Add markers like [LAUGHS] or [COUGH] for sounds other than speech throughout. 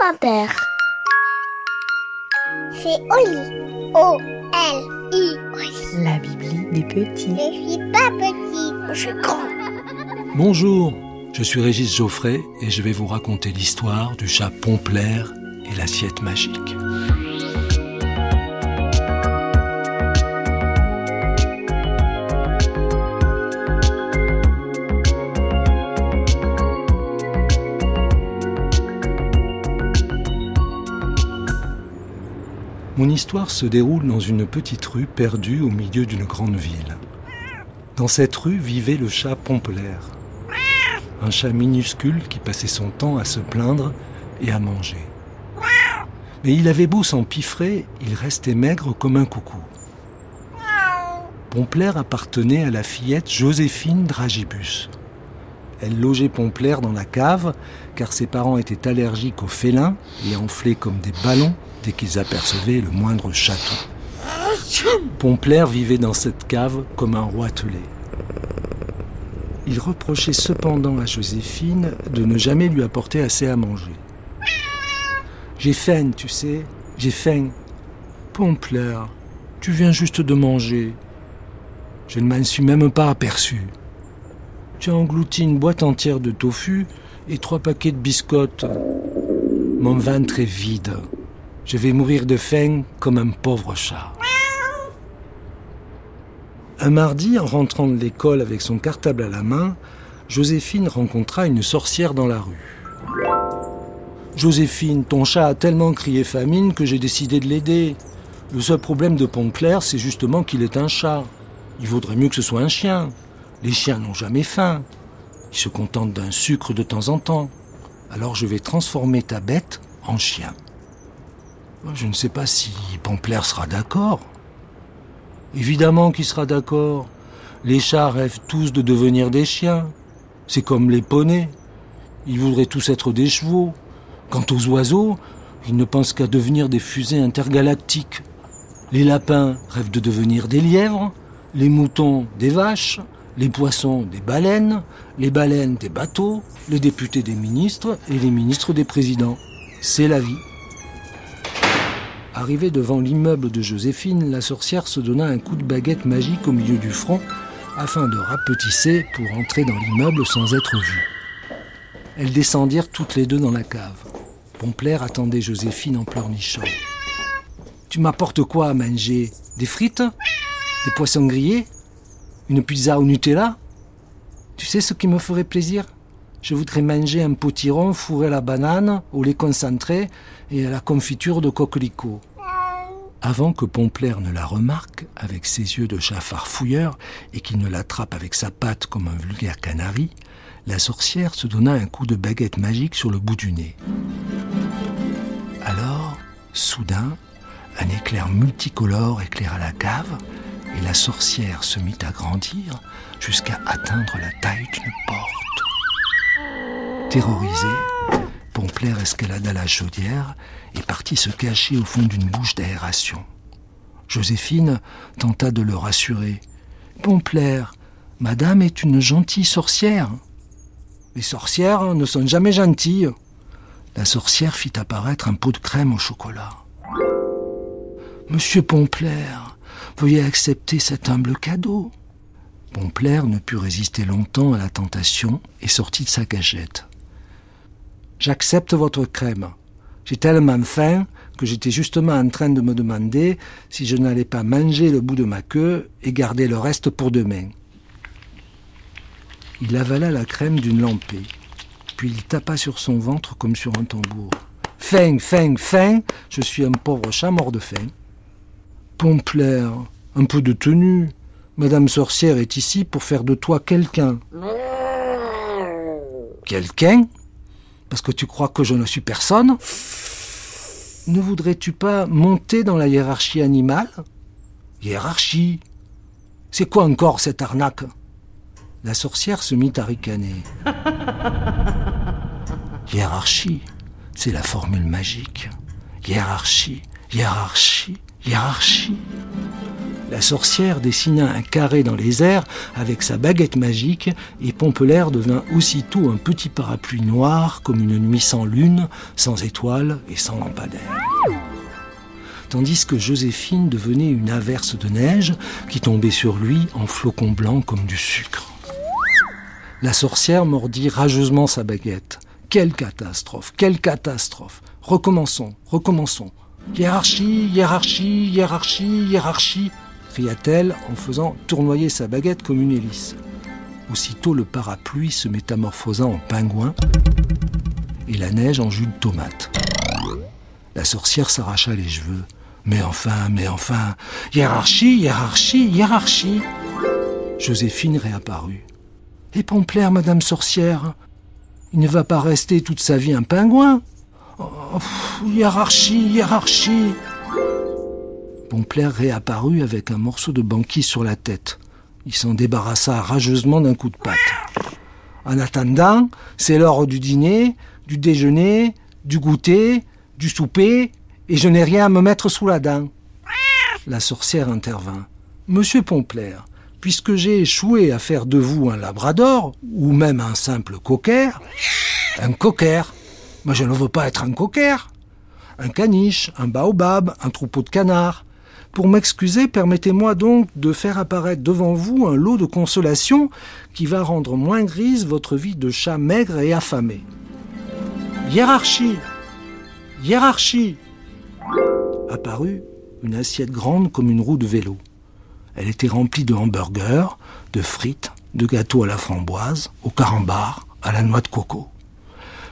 France Inter. C'est Oli. O-L-I. La Bibli des petits. Je suis pas petit, je suis grand. Bonjour, je suis Régis Geoffrey et je vais vous raconter l'histoire du chat Pomplaire et l'assiette magique. Mon histoire se déroule dans une petite rue perdue au milieu d'une grande ville. Dans cette rue vivait le chat Pompelaire, un chat minuscule qui passait son temps à se plaindre et à manger. Mais il avait beau s'empiffrer, il restait maigre comme un coucou. Pompelaire appartenait à la fillette Joséphine Dragibus. Elle logeait Pompelaire dans la cave car ses parents étaient allergiques aux félins et enflaient comme des ballons dès qu'ils apercevaient le moindre château. Pompelaire vivait dans cette cave comme un roitelet. Il reprochait cependant à Joséphine de ne jamais lui apporter assez à manger. J'ai faim, tu sais, j'ai faim. Pompelaire, tu viens juste de manger. Je ne m'en suis même pas aperçu. Tu as englouti une boîte entière de tofu et trois paquets de biscottes. Mon ventre est vide. Je vais mourir de faim comme un pauvre chat. Un mardi, en rentrant de l'école avec son cartable à la main, Joséphine rencontra une sorcière dans la rue. Joséphine, ton chat a tellement crié famine que j'ai décidé de l'aider. Le seul problème de Pontclair, c'est justement qu'il est un chat. Il vaudrait mieux que ce soit un chien. Les chiens n'ont jamais faim. Ils se contentent d'un sucre de temps en temps. Alors je vais transformer ta bête en chien. Je ne sais pas si Pomplaire sera d'accord. Évidemment qu'il sera d'accord. Les chats rêvent tous de devenir des chiens. C'est comme les poneys. Ils voudraient tous être des chevaux. Quant aux oiseaux, ils ne pensent qu'à devenir des fusées intergalactiques. Les lapins rêvent de devenir des lièvres, les moutons des vaches, les poissons des baleines, les baleines des bateaux, les députés des ministres et les ministres des présidents. C'est la vie. Arrivée devant l'immeuble de Joséphine, la sorcière se donna un coup de baguette magique au milieu du front afin de rapetisser pour entrer dans l'immeuble sans être vue. Elles descendirent toutes les deux dans la cave. Pomplaire attendait Joséphine en pleurnichant. Tu m'apportes quoi à manger? Des frites? Des poissons grillés? Une pizza au Nutella Tu sais ce qui me ferait plaisir? Je voudrais manger un potiron fourré à la banane, au lait concentré et à la confiture de coquelicot. Avant que Pomplaire ne la remarque avec ses yeux de chat farfouilleur et qu'il ne l'attrape avec sa patte comme un vulgaire canari, la sorcière se donna un coup de baguette magique sur le bout du nez. Alors, soudain, un éclair multicolore éclaira la cave et la sorcière se mit à grandir jusqu'à atteindre la taille d'une porte. Terrorisée, Pomplaire escalada la chaudière et partit se cacher au fond d'une bouche d'aération. Joséphine tenta de le rassurer. Pomplaire, madame est une gentille sorcière. Les sorcières ne sont jamais gentilles. La sorcière fit apparaître un pot de crème au chocolat. Monsieur Pomplaire, veuillez accepter cet humble cadeau. Pomplaire ne put résister longtemps à la tentation et sortit de sa cagette. J'accepte votre crème. J'ai tellement faim que j'étais justement en train de me demander si je n'allais pas manger le bout de ma queue et garder le reste pour demain. Il avala la crème d'une lampée, puis il tapa sur son ventre comme sur un tambour. Faim, faim, faim, je suis un pauvre chat mort de faim. Pomplaire, un peu de tenue. Madame sorcière est ici pour faire de toi quelqu'un. Quelqu'un? Parce que tu crois que je ne suis personne? Ne voudrais-tu pas monter dans la hiérarchie animale? Hiérarchie C'est quoi encore cette arnaque? La sorcière se mit à ricaner. [LAUGHS] Hiérarchie, c'est la formule magique. Hiérarchie, hiérarchie, hiérarchie. La sorcière dessina un carré dans les airs avec sa baguette magique et Pompelaire devint aussitôt un petit parapluie noir comme une nuit sans lune, sans étoiles et sans lampadaire. Tandis que Joséphine devenait une averse de neige qui tombait sur lui en flocons blancs comme du sucre. La sorcière mordit rageusement sa baguette. Quelle catastrophe, quelle catastrophe. Recommençons, recommençons. Hiérarchie, hiérarchie, hiérarchie, hiérarchie cria-t-elle en faisant tournoyer sa baguette comme une hélice. Aussitôt le parapluie se métamorphosa en pingouin et la neige en jus de tomate. La sorcière s'arracha les cheveux. Mais enfin, mais enfin, hiérarchie, hiérarchie, hiérarchie. Joséphine réapparut. Et Pomplaire, madame sorcière Il ne va pas rester toute sa vie un pingouin oh, Hiérarchie, hiérarchie Pomplaire réapparut avec un morceau de banquise sur la tête. Il s'en débarrassa rageusement d'un coup de patte. En attendant, c'est l'heure du dîner, du déjeuner, du goûter, du souper, et je n'ai rien à me mettre sous la dent. La sorcière intervint. Monsieur Pomplaire, puisque j'ai échoué à faire de vous un labrador, ou même un simple cocker, un cocker, mais je ne veux pas être un cocker, un caniche, un baobab, un troupeau de canards, pour m'excuser, permettez-moi donc de faire apparaître devant vous un lot de consolation qui va rendre moins grise votre vie de chat maigre et affamé. Hiérarchie Hiérarchie Apparut une assiette grande comme une roue de vélo. Elle était remplie de hamburgers, de frites, de gâteaux à la framboise, au carambar, à la noix de coco.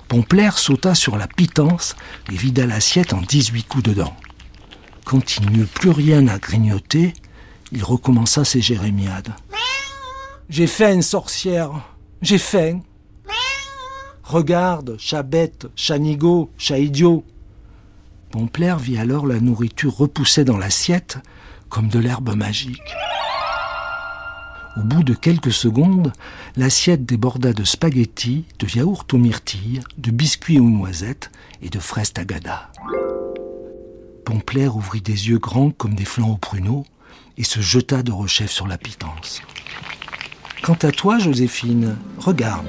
Pomplaire sauta sur la pitance et vida l'assiette en 18 coups de dents. Quand il n'eut plus rien à grignoter, il recommença ses jérémiades. J'ai faim, sorcière, j'ai faim. Regarde, chat bête, chat nigo, chat idiot. Pomplaire vit alors la nourriture repoussée dans l'assiette comme de l'herbe magique. Au bout de quelques secondes, l'assiette déborda de spaghettis, de yaourt aux myrtilles, de biscuits aux noisettes et de fraises tagada. Pomplaire ouvrit des yeux grands comme des flancs au pruneau et se jeta de rechef sur la pitance. Quant à toi, Joséphine, regarde.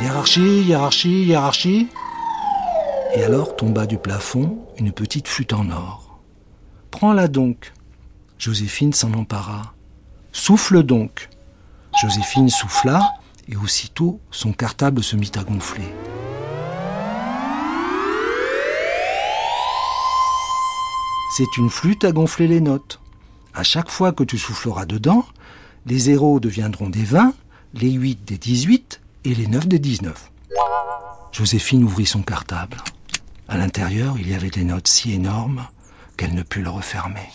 Hiérarchie, hiérarchie, hiérarchie. Et alors tomba du plafond une petite flûte en or. Prends-la donc. Joséphine s'en empara. Souffle donc. Joséphine souffla, et aussitôt son cartable se mit à gonfler. c'est une flûte à gonfler les notes. À chaque fois que tu souffleras dedans, les zéros deviendront des 20, les 8 des 18 et les 9 des 19. Joséphine ouvrit son cartable. À l'intérieur, il y avait des notes si énormes qu'elle ne put le refermer.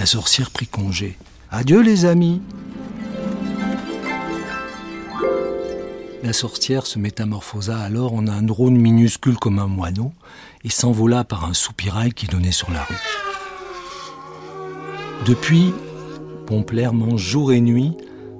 La sorcière prit congé. Adieu les amis. La sorcière se métamorphosa alors en un drone minuscule comme un moineau et s'envola par un soupirail qui donnait sur la rue. Depuis, Pomplaire mange jour et nuit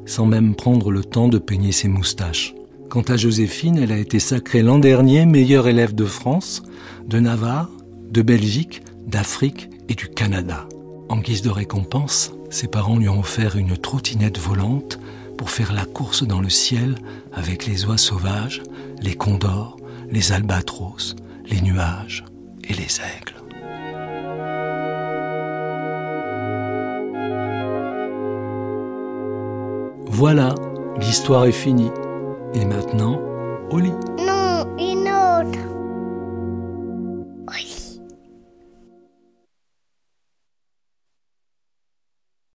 sans même prendre le temps de peigner ses moustaches. Quant à Joséphine, elle a été sacrée l'an dernier meilleure élève de France, de Navarre, de Belgique, d'Afrique et du Canada. En guise de récompense, ses parents lui ont offert une trottinette volante pour faire la course dans le ciel avec les oies sauvages, les condors, les albatros, les nuages et les aigles. Voilà, l'histoire est finie. Et maintenant, au lit.